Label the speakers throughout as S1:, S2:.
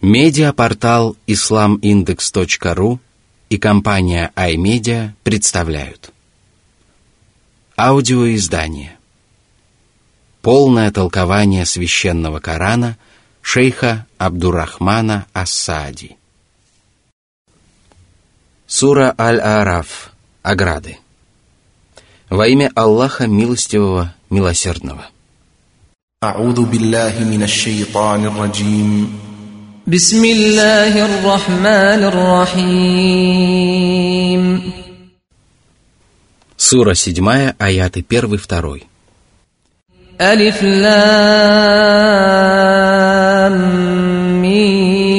S1: Медиапортал islamindex.ru и компания iMedia представляют Аудиоиздание Полное толкование священного Корана шейха Абдурахмана Ассади Сура Аль-Араф Ограды Во имя Аллаха Милостивого, Милосердного
S2: أعوذ بالله من الشيطان الرجيم
S3: بسم الله الرحمن الرحيم
S1: Сура 7, аяты 1-2.
S3: ألف لام ميم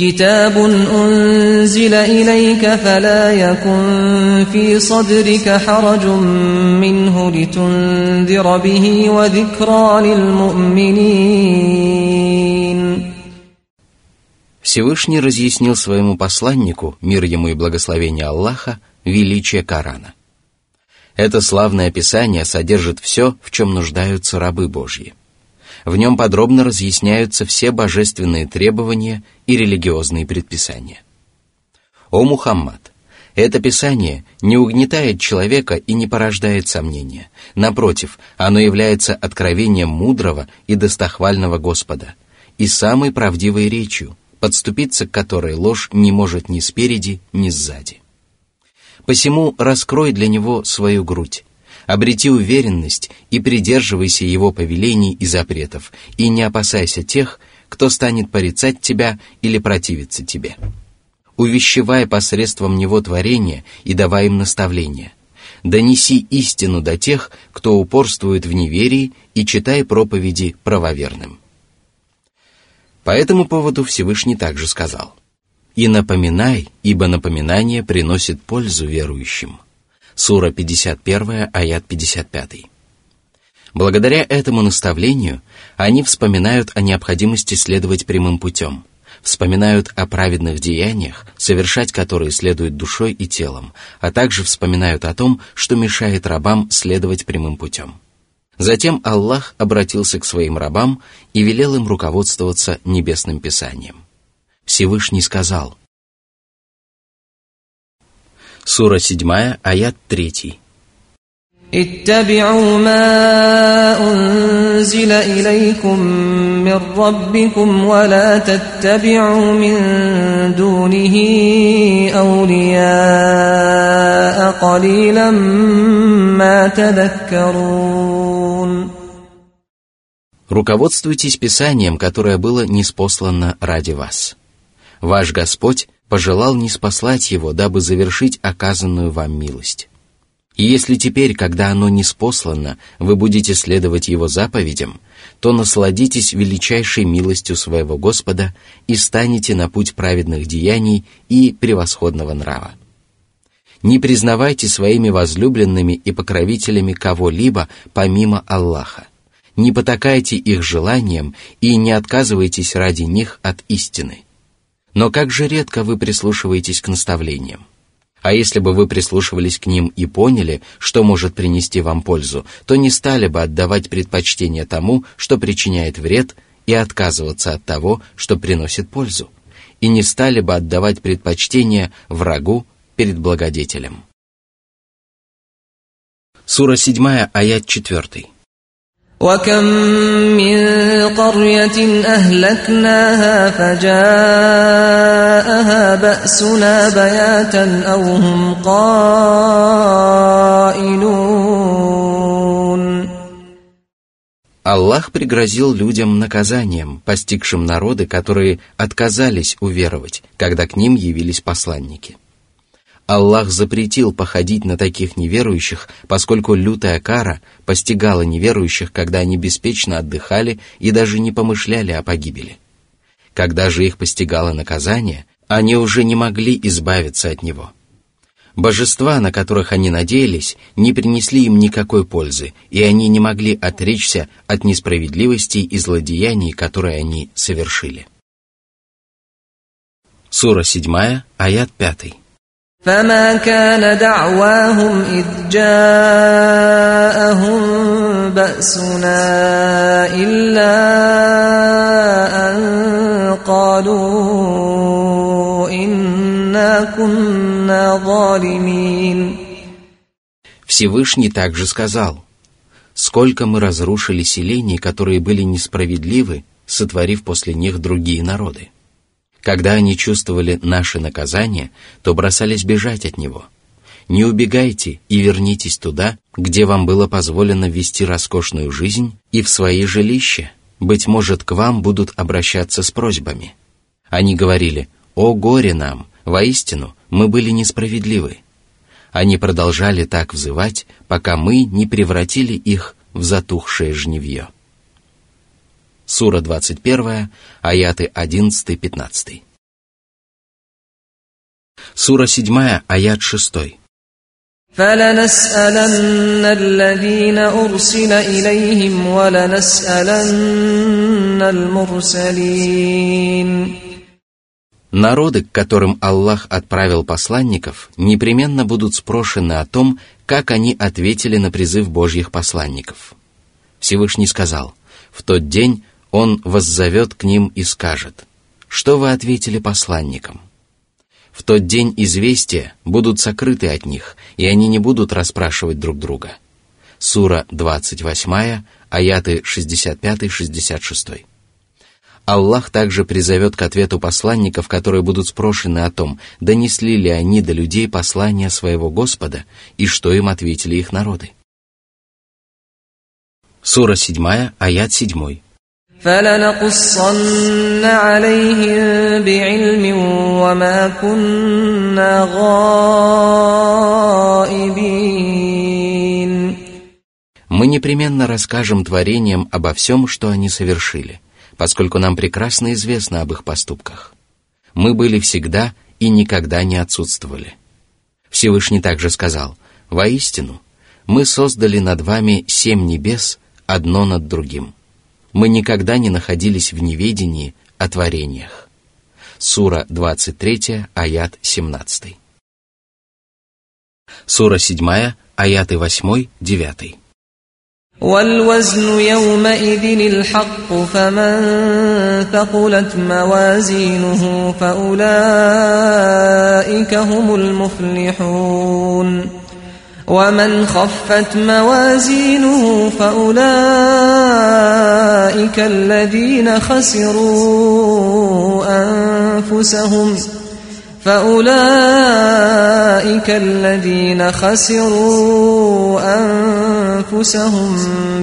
S3: كتاب أنزل إليك فلا يكن في صدرك حرج منه لتنذر به وذكرى للمؤمنين
S1: Всевышний разъяснил своему посланнику, мир ему и благословение Аллаха, величие Корана. Это славное описание содержит все, в чем нуждаются рабы Божьи. в нем подробно разъясняются все божественные требования и религиозные предписания. О Мухаммад! Это Писание не угнетает человека и не порождает сомнения. Напротив, оно является откровением мудрого и достохвального Господа и самой правдивой речью, подступиться к которой ложь не может ни спереди, ни сзади. Посему раскрой для него свою грудь, обрети уверенность и придерживайся его повелений и запретов, и не опасайся тех, кто станет порицать тебя или противиться тебе. Увещевай посредством него творения и давай им наставления. Донеси истину до тех, кто упорствует в неверии, и читай проповеди правоверным. По этому поводу Всевышний также сказал, «И напоминай, ибо напоминание приносит пользу верующим». Сура 51, аят 55. Благодаря этому наставлению они вспоминают о необходимости следовать прямым путем, вспоминают о праведных деяниях, совершать которые следует душой и телом, а также вспоминают о том, что мешает рабам следовать прямым путем. Затем Аллах обратился к своим рабам и велел им руководствоваться небесным писанием. Всевышний сказал. Сура 7, аят 3.
S3: اتبعوا ما أنزل إليكم من ربكم ولا تتبعوا من دونه أولياء قليلا ما تذكرون
S1: Руководствуйтесь Писанием, которое было неспослано ради вас. Ваш Господь пожелал неспослать его, дабы завершить оказанную вам милость. И если теперь, когда оно неспослано, вы будете следовать его заповедям, то насладитесь величайшей милостью своего Господа и станете на путь праведных деяний и превосходного нрава. Не признавайте своими возлюбленными и покровителями кого-либо помимо Аллаха. Не потакайте их желаниям и не отказывайтесь ради них от истины. Но как же редко вы прислушиваетесь к наставлениям. А если бы вы прислушивались к ним и поняли, что может принести вам пользу, то не стали бы отдавать предпочтение тому, что причиняет вред, и отказываться от того, что приносит пользу, и не стали бы отдавать предпочтение врагу перед благодетелем. Сура 7, аят 4.
S3: وكم من قرية أهلكناها فجاءها بأسنا بياتا أو هم قائلون
S1: Аллах пригрозил людям наказанием, постигшим народы, которые отказались уверовать, когда к ним явились посланники. Аллах запретил походить на таких неверующих, поскольку лютая кара постигала неверующих, когда они беспечно отдыхали и даже не помышляли о погибели. Когда же их постигало наказание, они уже не могли избавиться от него. Божества, на которых они надеялись, не принесли им никакой пользы, и они не могли отречься от несправедливостей и злодеяний, которые они совершили. Сура 7, аят 5.
S3: فما كان دعواهم إذ جاءهم مسهم بأسنا إلا أن قالوا إنا كنا ظالمين
S1: Всевышний также сказал, «Сколько мы разрушили селений, которые были несправедливы, сотворив после них другие народы. Когда они чувствовали наше наказание, то бросались бежать от него. Не убегайте и вернитесь туда, где вам было позволено вести роскошную жизнь, и в свои жилища, быть может, к вам будут обращаться с просьбами. Они говорили, «О горе нам! Воистину, мы были несправедливы». Они продолжали так взывать, пока мы не превратили их в затухшее жневье. Сура 21, аяты 11-15. Сура 7, аят 6.
S3: فلنسألن الذين أرسل إليهم ولنسألن المرسلين
S1: Народы, к которым Аллах отправил посланников, непременно будут спрошены о том, как они ответили на призыв Божьих посланников. Всевышний сказал, «В тот день он воззовет к ним и скажет, «Что вы ответили посланникам?» В тот день известия будут сокрыты от них, и они не будут расспрашивать друг друга. Сура 28, аяты 65-66. Аллах также призовет к ответу посланников, которые будут спрошены о том, донесли ли они до людей послания своего Господа и что им ответили их народы. Сура 7, аят 7.
S3: فلنقصن عليهم بعلم وما كنا غائبين
S1: Мы непременно расскажем творениям обо всем, что они совершили, поскольку нам прекрасно известно об их поступках. Мы были всегда и никогда не отсутствовали. Всевышний также сказал, «Воистину, мы создали над вами семь небес, одно над другим» мы никогда не находились в неведении о творениях. Сура 23, аят 17. Сура 7, аяты 8, 9.
S3: والوزن يومئذ الحق فمن ثقلت موازينه فأولئك هم المفلحون ومن خفت موازينه فأولئك الذين خسروا أنفسهم فأولئك الذين خسروا أنفسهم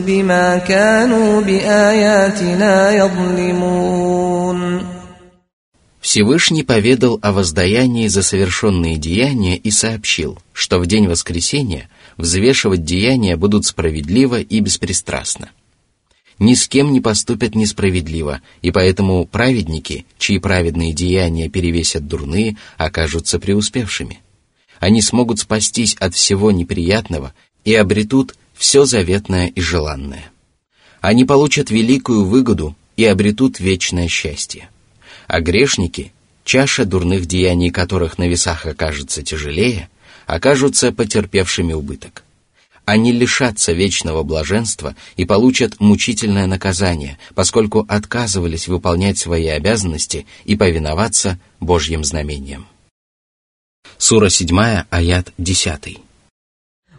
S3: بما كانوا بآياتنا يظلمون
S1: Всевышний поведал о воздаянии за совершенные деяния и сообщил, что в день воскресения взвешивать деяния будут справедливо и беспристрастно. Ни с кем не поступят несправедливо, и поэтому праведники, чьи праведные деяния перевесят дурные, окажутся преуспевшими. Они смогут спастись от всего неприятного и обретут все заветное и желанное. Они получат великую выгоду и обретут вечное счастье а грешники, чаша дурных деяний которых на весах окажется тяжелее, окажутся потерпевшими убыток Они лишатся вечного блаженства и получат мучительное наказание, поскольку отказывались выполнять свои обязанности и повиноваться Божьим знамениям. Сура 7, аят 10.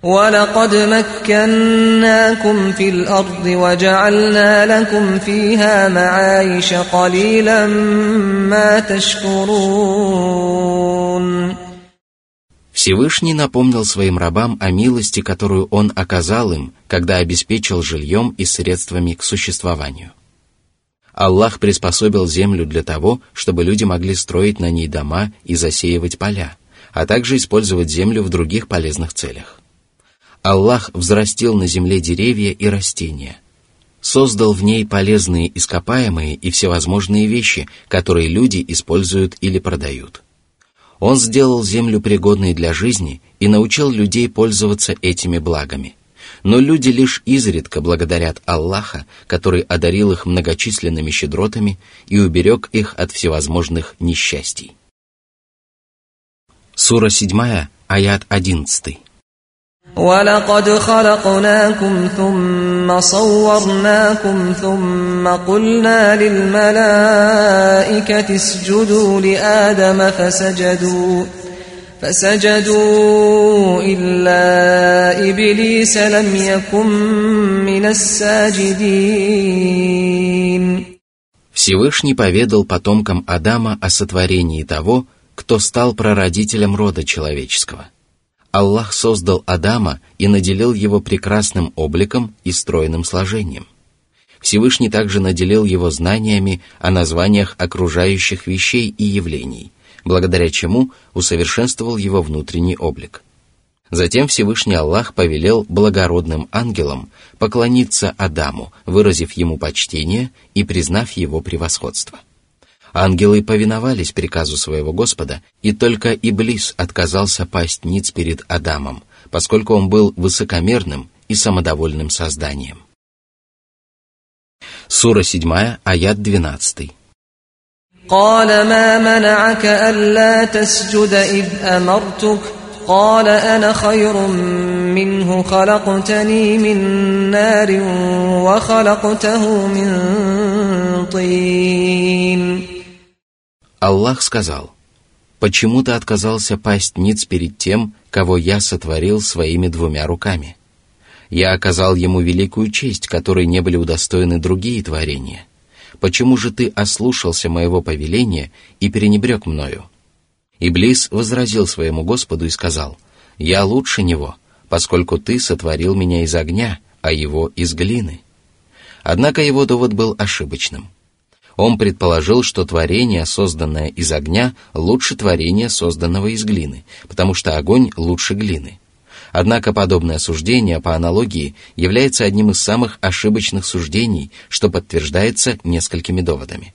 S3: ولقد مكناكم في الأرض وجعلنا لكم فيها معايش قليلا ما تشكرون
S1: Всевышний напомнил своим рабам о милости, которую Он оказал им, когда обеспечил жильем и средствами к существованию. Аллах приспособил землю для того, чтобы люди могли строить на ней дома и засеивать поля, а также использовать землю в других полезных целях. Аллах взрастил на земле деревья и растения, создал в ней полезные ископаемые и всевозможные вещи, которые люди используют или продают. Он сделал землю пригодной для жизни и научил людей пользоваться этими благами. Но люди лишь изредка благодарят Аллаха, который одарил их многочисленными щедротами и уберег их от всевозможных несчастий. Сура 7, аят 11.
S3: ولقد خلقناكم ثم صورناكم ثم قلنا للملائكة اسجدوا لآدم فسجدوا فسجدوا إلا إبليس لم يكن من الساجدين
S1: Всевышний поведал потомкам Адама о сотворении того, кто стал прародителем рода человеческого. Аллах создал Адама и наделил его прекрасным обликом и стройным сложением. Всевышний также наделил его знаниями о названиях окружающих вещей и явлений, благодаря чему усовершенствовал его внутренний облик – Затем Всевышний Аллах повелел благородным ангелам поклониться Адаму, выразив ему почтение и признав его превосходство. Ангелы повиновались приказу своего Господа, и только Иблис отказался пасть ниц перед Адамом, поскольку он был высокомерным и самодовольным созданием. Сура 7, аят 12.
S3: قال ما منعك ألا تسجد إذ أمرتك قال أنا خير منه خلقتني من نار وخلقته من طين
S1: Аллах сказал, «Почему ты отказался пасть ниц перед тем, кого я сотворил своими двумя руками? Я оказал ему великую честь, которой не были удостоены другие творения. Почему же ты ослушался моего повеления и перенебрег мною?» Иблис возразил своему Господу и сказал, «Я лучше него, поскольку ты сотворил меня из огня, а его из глины». Однако его довод был ошибочным. Он предположил, что творение, созданное из огня, лучше творения, созданного из глины, потому что огонь лучше глины. Однако подобное суждение, по аналогии, является одним из самых ошибочных суждений, что подтверждается несколькими доводами.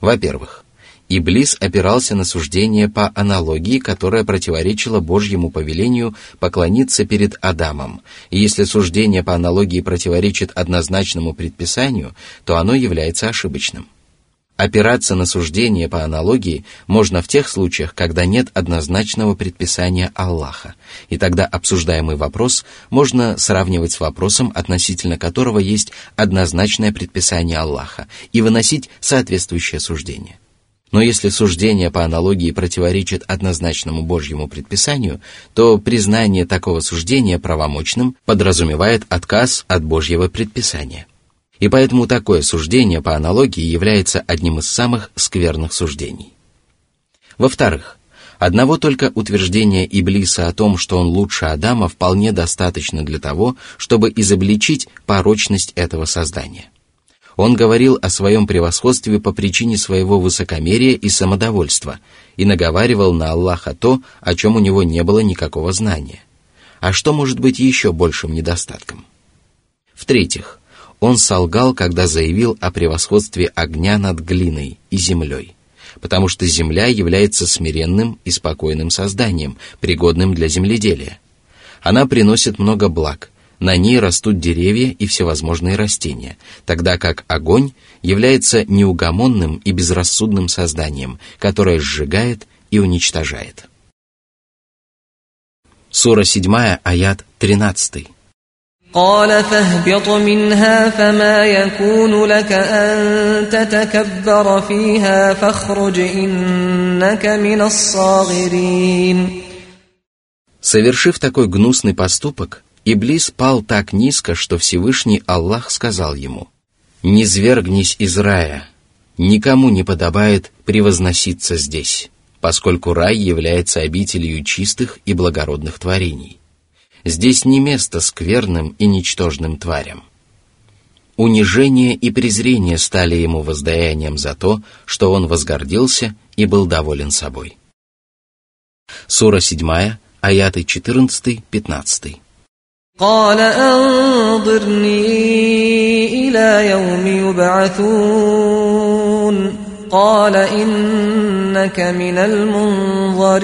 S1: Во-первых, Иблис опирался на суждение по аналогии, которая противоречила Божьему повелению поклониться перед Адамом. И если суждение по аналогии противоречит однозначному предписанию, то оно является ошибочным. Опираться на суждение по аналогии можно в тех случаях, когда нет однозначного предписания Аллаха, и тогда обсуждаемый вопрос можно сравнивать с вопросом, относительно которого есть однозначное предписание Аллаха, и выносить соответствующее суждение. Но если суждение по аналогии противоречит однозначному Божьему предписанию, то признание такого суждения правомочным подразумевает отказ от Божьего предписания. И поэтому такое суждение по аналогии является одним из самых скверных суждений. Во-вторых, одного только утверждения Иблиса о том, что он лучше Адама, вполне достаточно для того, чтобы изобличить порочность этого создания – он говорил о своем превосходстве по причине своего высокомерия и самодовольства и наговаривал на Аллаха то, о чем у него не было никакого знания. А что может быть еще большим недостатком? В-третьих, он солгал, когда заявил о превосходстве огня над глиной и землей, потому что земля является смиренным и спокойным созданием, пригодным для земледелия. Она приносит много благ – на ней растут деревья и всевозможные растения, тогда как огонь является неугомонным и безрассудным созданием, которое сжигает и уничтожает. Сура 7, аят 13.
S3: قال فاهبط منها فما يكون لك أن تتكبر فيها فاخرج إنك من الصاغرين
S1: Совершив такой гнусный поступок, Иблис пал так низко, что Всевышний Аллах сказал ему, «Не звергнись из рая, никому не подобает превозноситься здесь, поскольку рай является обителью чистых и благородных творений. Здесь не место скверным и ничтожным тварям». Унижение и презрение стали ему воздаянием за то, что он возгордился и был доволен собой. Сура 7, аяты 14-15.
S3: قال أنظرني إلى يوم يبعثون قال إنك من المنظرين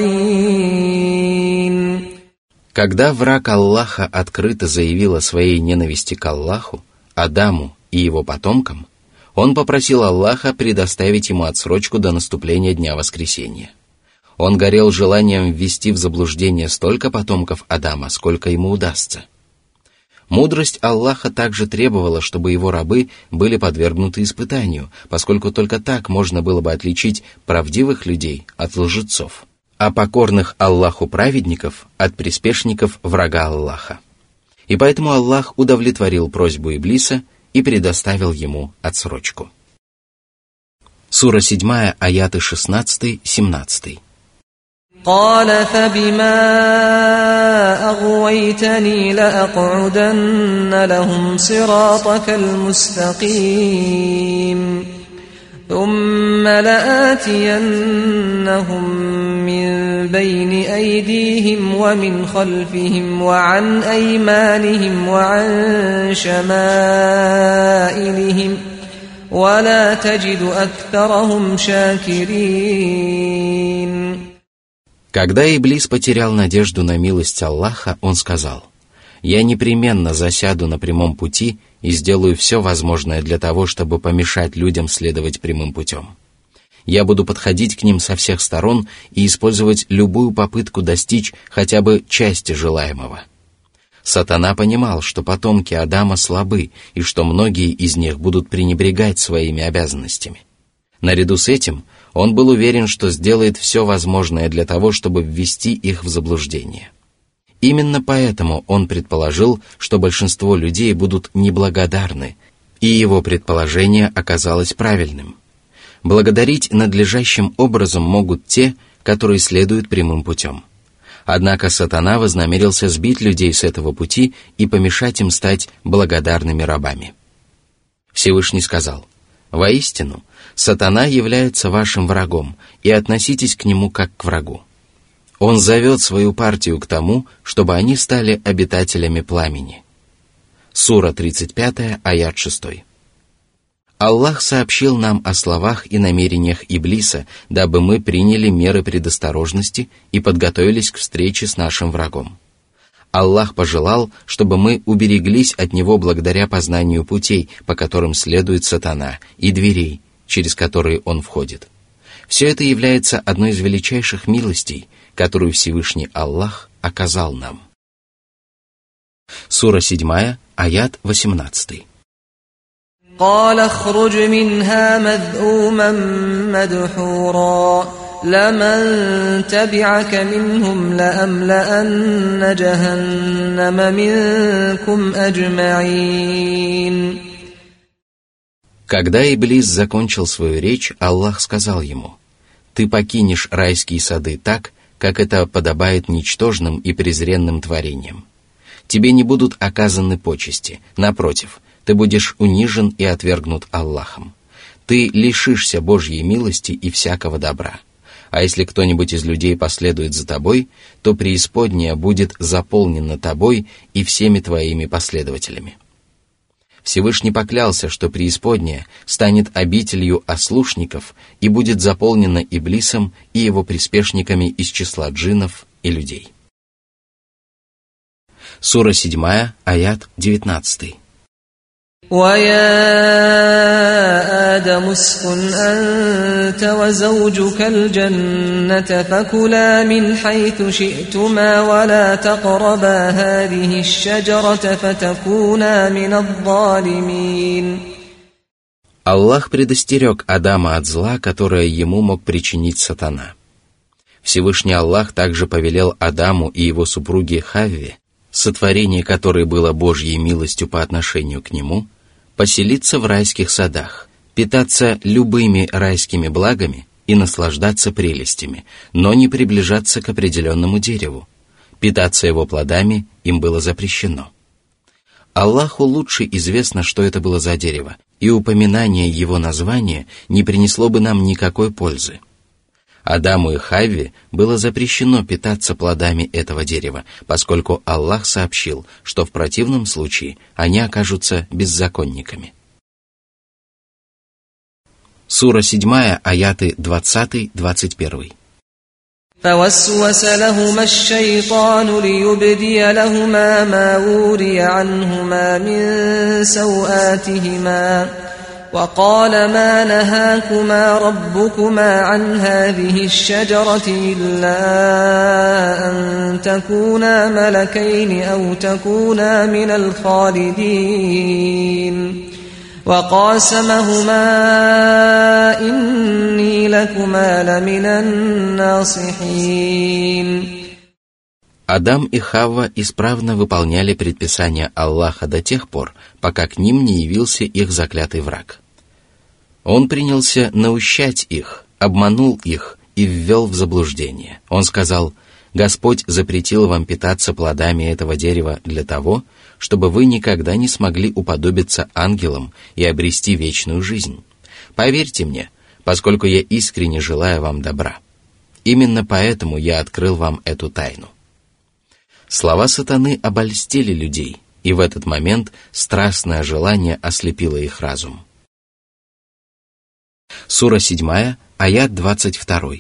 S1: когда враг Аллаха открыто заявил о своей ненависти к Аллаху, Адаму и его потомкам, он попросил Аллаха предоставить ему отсрочку до наступления Дня Воскресения. Он горел желанием ввести в заблуждение столько потомков Адама, сколько ему удастся. Мудрость Аллаха также требовала, чтобы его рабы были подвергнуты испытанию, поскольку только так можно было бы отличить правдивых людей от лжецов, а покорных Аллаху праведников от приспешников врага Аллаха. И поэтому Аллах удовлетворил просьбу Иблиса и предоставил ему отсрочку. Сура 7, аяты 16-17.
S3: قال فبما أغويتني لأقعدن لهم صراطك المستقيم ثم لآتينهم من بين أيديهم ومن خلفهم وعن أيمانهم وعن شمائلهم ولا تجد أكثرهم شاكرين
S1: Когда Иблис потерял надежду на милость Аллаха, он сказал, «Я непременно засяду на прямом пути и сделаю все возможное для того, чтобы помешать людям следовать прямым путем. Я буду подходить к ним со всех сторон и использовать любую попытку достичь хотя бы части желаемого». Сатана понимал, что потомки Адама слабы и что многие из них будут пренебрегать своими обязанностями. Наряду с этим он был уверен, что сделает все возможное для того, чтобы ввести их в заблуждение. Именно поэтому он предположил, что большинство людей будут неблагодарны, и его предположение оказалось правильным. Благодарить надлежащим образом могут те, которые следуют прямым путем. Однако сатана вознамерился сбить людей с этого пути и помешать им стать благодарными рабами. Всевышний сказал, «Воистину, сатана является вашим врагом, и относитесь к нему как к врагу. Он зовет свою партию к тому, чтобы они стали обитателями пламени. Сура 35, аят 6. Аллах сообщил нам о словах и намерениях Иблиса, дабы мы приняли меры предосторожности и подготовились к встрече с нашим врагом. Аллах пожелал, чтобы мы убереглись от него благодаря познанию путей, по которым следует сатана, и дверей, через которые он входит. Все это является одной из величайших милостей, которую Всевышний Аллах оказал нам. Сура 7, аят 18.
S3: قال اخرج منها مذءوما مدحورا لمن تبعك منهم لأملأن جهنم منكم أجمعين
S1: Когда Иблис закончил свою речь, Аллах сказал ему, «Ты покинешь райские сады так, как это подобает ничтожным и презренным творениям. Тебе не будут оказаны почести, напротив, ты будешь унижен и отвергнут Аллахом. Ты лишишься Божьей милости и всякого добра. А если кто-нибудь из людей последует за тобой, то преисподняя будет заполнена тобой и всеми твоими последователями». Всевышний поклялся, что преисподняя станет обителью ослушников и будет заполнена Иблисом и его приспешниками из числа джиннов и людей. Сура 7, аят 19.
S3: ويا آدم اسكن أنت وزوجك الجنة فكلا من حيث شئتما ولا تقربا هذه الشجرة فتكونا من الظالمين
S1: Аллах предостерег Адама от зла, которое ему мог причинить сатана. Всевышний Аллах также повелел Адаму и его супруге Хавве, сотворение которой было Божьей милостью по отношению к нему, поселиться в райских садах, питаться любыми райскими благами и наслаждаться прелестями, но не приближаться к определенному дереву. Питаться его плодами им было запрещено. Аллаху лучше известно, что это было за дерево, и упоминание его названия не принесло бы нам никакой пользы. Адаму и Хавве было запрещено питаться плодами этого дерева, поскольку Аллах сообщил, что в противном случае они окажутся беззаконниками. Сура 7, аяты 20-21.
S3: فوسوس لهما الشيطان ليبدي لهما ما وري عنهما من سوآتهما وقال ما نهاكما ربكما عن هذه الشجرة إلا أن تكونا ملكين أو تكونا من الخالدين وقاسمهما إني لكما لمن الناصحين
S1: Адам и Хавва исправно выполняли предписания Аллаха до тех пор, пока к ним не явился их заклятый враг. Он принялся наущать их, обманул их и ввел в заблуждение. Он сказал, «Господь запретил вам питаться плодами этого дерева для того, чтобы вы никогда не смогли уподобиться ангелам и обрести вечную жизнь. Поверьте мне, поскольку я искренне желаю вам добра. Именно поэтому я открыл вам эту тайну. Слова сатаны обольстили людей, и в этот момент страстное желание ослепило их разум. Сура 7, аят 22.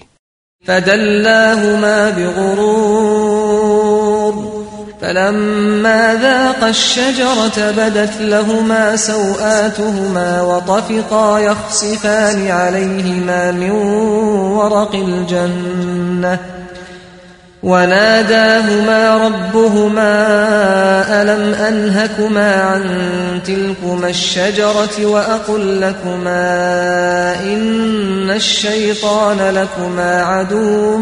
S3: فدلاهما بغرور فلما ذاقا الشجرة بدت لهما سوآتهما وطفقا يخصفان عليهما من ورق الجنة وناداهما ربهما ألم أنهكما عن تلكما الشجرة وأقل لكما إن الشيطان لكما عدو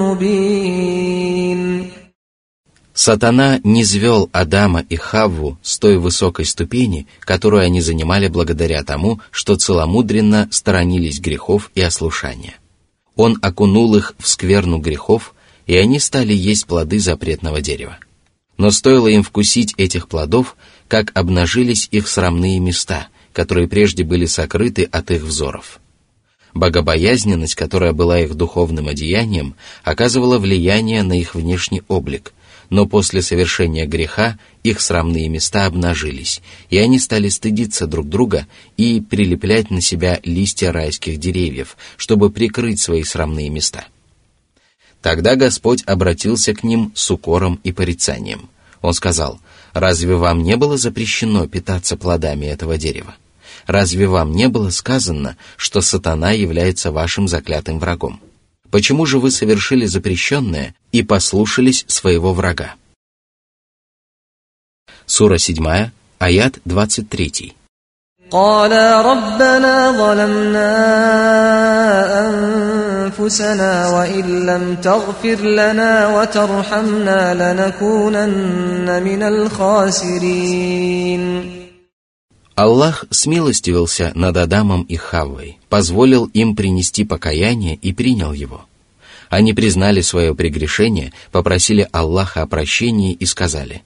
S3: مبين
S1: Сатана не звел Адама и Хавву с той высокой ступени, которую они занимали благодаря тому, что целомудренно сторонились грехов и ослушания. Он окунул их в скверну грехов, и они стали есть плоды запретного дерева. Но стоило им вкусить этих плодов, как обнажились их срамные места, которые прежде были сокрыты от их взоров. Богобоязненность, которая была их духовным одеянием, оказывала влияние на их внешний облик, но после совершения греха их срамные места обнажились, и они стали стыдиться друг друга и прилеплять на себя листья райских деревьев, чтобы прикрыть свои срамные места – Тогда Господь обратился к ним с укором и порицанием. Он сказал, «Разве вам не было запрещено питаться плодами этого дерева? Разве вам не было сказано, что сатана является вашим заклятым врагом? Почему же вы совершили запрещенное и послушались своего врага?» Сура 7, аят 23.
S3: قالا ربنا ظلمنا أنفسنا وإن لم تغفر لنا وترحمنا لنكونن من الخاسرين
S1: Аллах смилостивился над Адамом и Хаввой, позволил им принести покаяние и принял его. Они признали свое прегрешение, попросили Аллаха о прощении и сказали,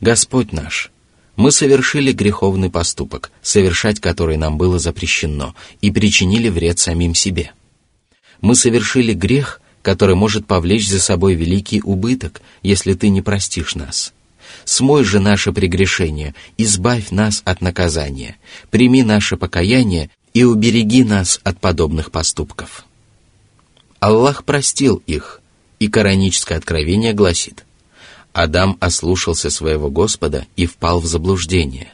S1: «Господь наш, мы совершили греховный поступок, совершать который нам было запрещено, и причинили вред самим себе. Мы совершили грех, который может повлечь за собой великий убыток, если ты не простишь нас. Смой же наше прегрешение, избавь нас от наказания, прими наше покаяние и убереги нас от подобных поступков. Аллах простил их, и кораническое откровение гласит – Адам ослушался своего Господа и впал в заблуждение.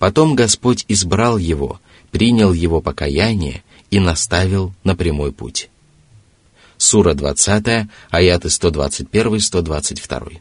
S1: Потом Господь избрал его, принял его покаяние и наставил на прямой путь. Сура 20, аяты 121-122.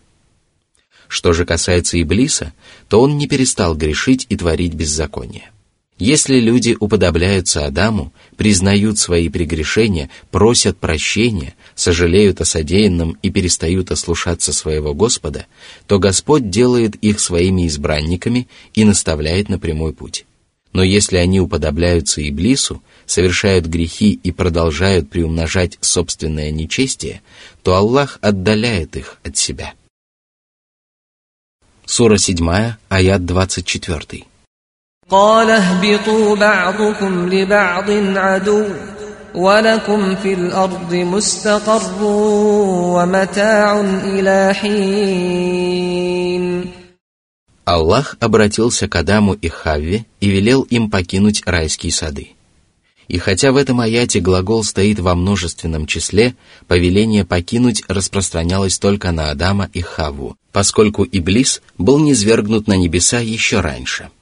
S1: Что же касается Иблиса, то он не перестал грешить и творить беззаконие. Если люди уподобляются Адаму, признают свои прегрешения, просят прощения, сожалеют о содеянном и перестают ослушаться своего Господа, то Господь делает их своими избранниками и наставляет на прямой путь. Но если они уподобляются Иблису, совершают грехи и продолжают приумножать собственное нечестие, то Аллах отдаляет их от себя. Сура 7, аят 24.
S3: قال اهبطوا بعضكم لبعض عدو ولكم في الأرض مستقر ومتاع إلى حين
S1: Аллах обратился к Адаму и Хавве и велел им покинуть райские сады. И хотя в этом аяте глагол стоит во множественном числе, повеление покинуть распространялось только на Адама и Хавву, поскольку Иблис был низвергнут на небеса еще раньше –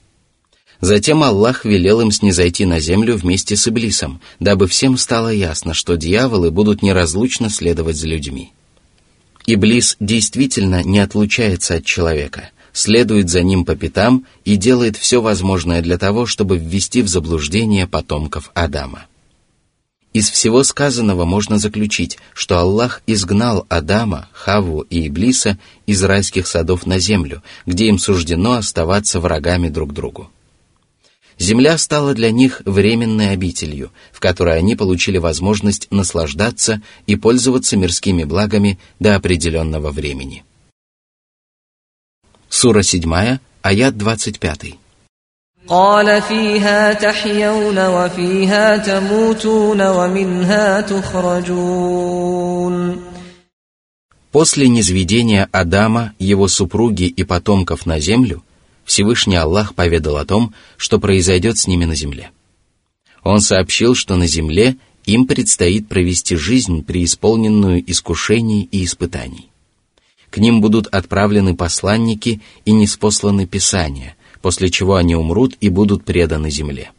S1: Затем Аллах велел им снизойти на землю вместе с Иблисом, дабы всем стало ясно, что дьяволы будут неразлучно следовать за людьми. Иблис действительно не отлучается от человека, следует за ним по пятам и делает все возможное для того, чтобы ввести в заблуждение потомков Адама. Из всего сказанного можно заключить, что Аллах изгнал Адама, Хаву и Иблиса из райских садов на землю, где им суждено оставаться врагами друг другу. Земля стала для них временной обителью, в которой они получили возможность наслаждаться и пользоваться мирскими благами до определенного времени. Сура 7, аят 25.
S3: قال فيها تحيون وفيها تموتون ومنها تخرجون
S1: После низведения Адама, его супруги и потомков на землю, Всевышний Аллах поведал о том, что произойдет с ними на земле. Он сообщил, что на земле им предстоит провести жизнь, преисполненную искушений и испытаний. К ним будут отправлены посланники и неспосланы писания, после чего они умрут и будут преданы земле.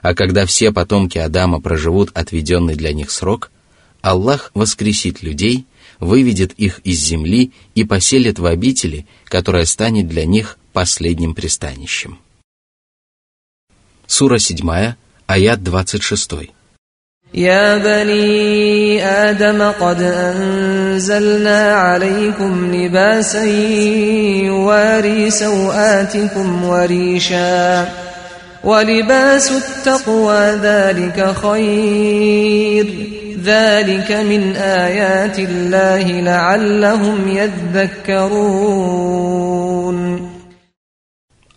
S1: А когда все потомки Адама проживут отведенный для них срок, Аллах воскресит людей, выведет их из земли и поселит в обители, которая станет для них последним пристанищем. Сура 7, аят 26.
S3: يا بني آدم قد أنزلنا عليكم لباسا يواري سوآتكم وريشا ولباس التقوى ذلك خير ذلك من آيات الله لعلهم يذكرون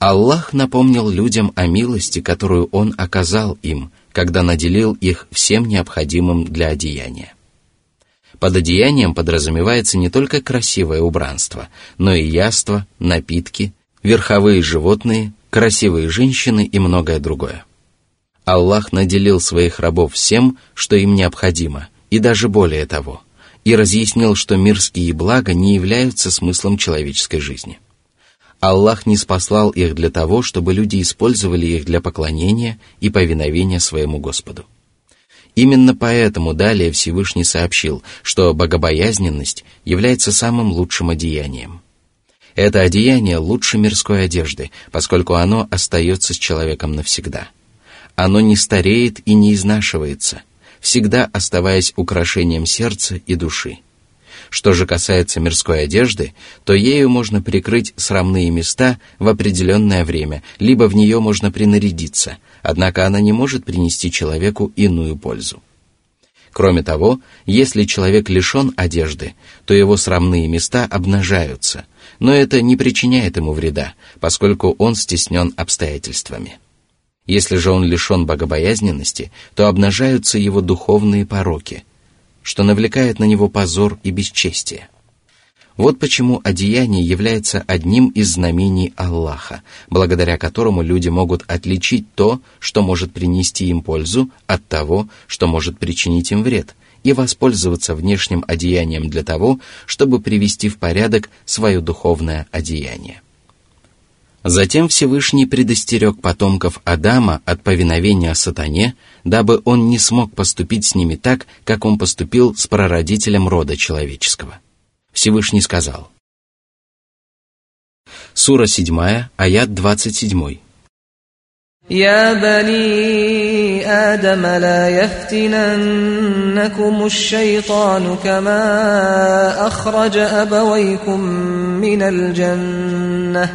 S1: Аллах напомнил людям о милости, которую Он оказал им, когда наделил их всем необходимым для одеяния. Под одеянием подразумевается не только красивое убранство, но и яство, напитки, верховые животные, красивые женщины и многое другое. Аллах наделил своих рабов всем, что им необходимо, и даже более того, и разъяснил, что мирские блага не являются смыслом человеческой жизни. Аллах не спаслал их для того, чтобы люди использовали их для поклонения и повиновения своему Господу. Именно поэтому далее Всевышний сообщил, что богобоязненность является самым лучшим одеянием. Это одеяние лучше мирской одежды, поскольку оно остается с человеком навсегда. Оно не стареет и не изнашивается, всегда оставаясь украшением сердца и души. Что же касается мирской одежды, то ею можно прикрыть срамные места в определенное время, либо в нее можно принарядиться, однако она не может принести человеку иную пользу. Кроме того, если человек лишен одежды, то его срамные места обнажаются, но это не причиняет ему вреда, поскольку он стеснен обстоятельствами. Если же он лишен богобоязненности, то обнажаются его духовные пороки – что навлекает на него позор и бесчестие. Вот почему одеяние является одним из знамений Аллаха, благодаря которому люди могут отличить то, что может принести им пользу, от того, что может причинить им вред, и воспользоваться внешним одеянием для того, чтобы привести в порядок свое духовное одеяние. Затем Всевышний предостерег потомков Адама от повиновения сатане, дабы он не смог поступить с ними так, как он поступил с прародителем рода человеческого. Всевышний сказал. Сура 7, аят 27.
S3: يا بني آدم لا يفتننكم الشيطان كما أخرج أبويكم من الجنة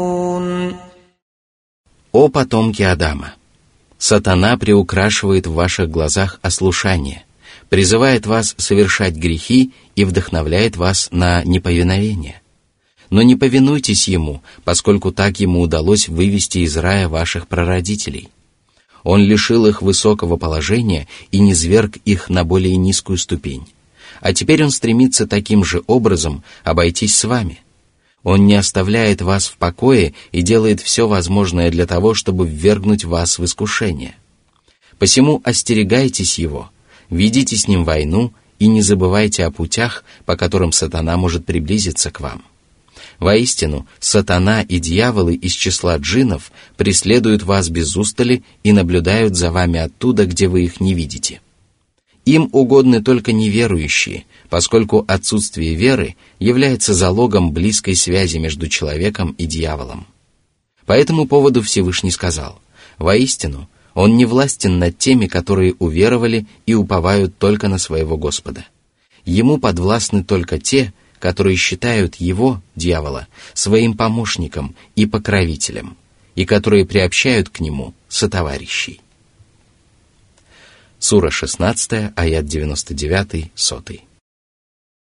S1: «О потомки Адама! Сатана приукрашивает в ваших глазах ослушание, призывает вас совершать грехи и вдохновляет вас на неповиновение. Но не повинуйтесь ему, поскольку так ему удалось вывести из рая ваших прародителей. Он лишил их высокого положения и низверг их на более низкую ступень. А теперь он стремится таким же образом обойтись с вами. Он не оставляет вас в покое и делает все возможное для того, чтобы ввергнуть вас в искушение. Посему остерегайтесь его, ведите с ним войну и не забывайте о путях, по которым сатана может приблизиться к вам. Воистину, сатана и дьяволы из числа джинов преследуют вас без устали и наблюдают за вами оттуда, где вы их не видите. Им угодны только неверующие, поскольку отсутствие веры является залогом близкой связи между человеком и дьяволом. По этому поводу Всевышний сказал, «Воистину, он не властен над теми, которые уверовали и уповают только на своего Господа. Ему подвластны только те, которые считают его, дьявола, своим помощником и покровителем, и которые приобщают к нему сотоварищей. Сура 16, аят 99, сотый.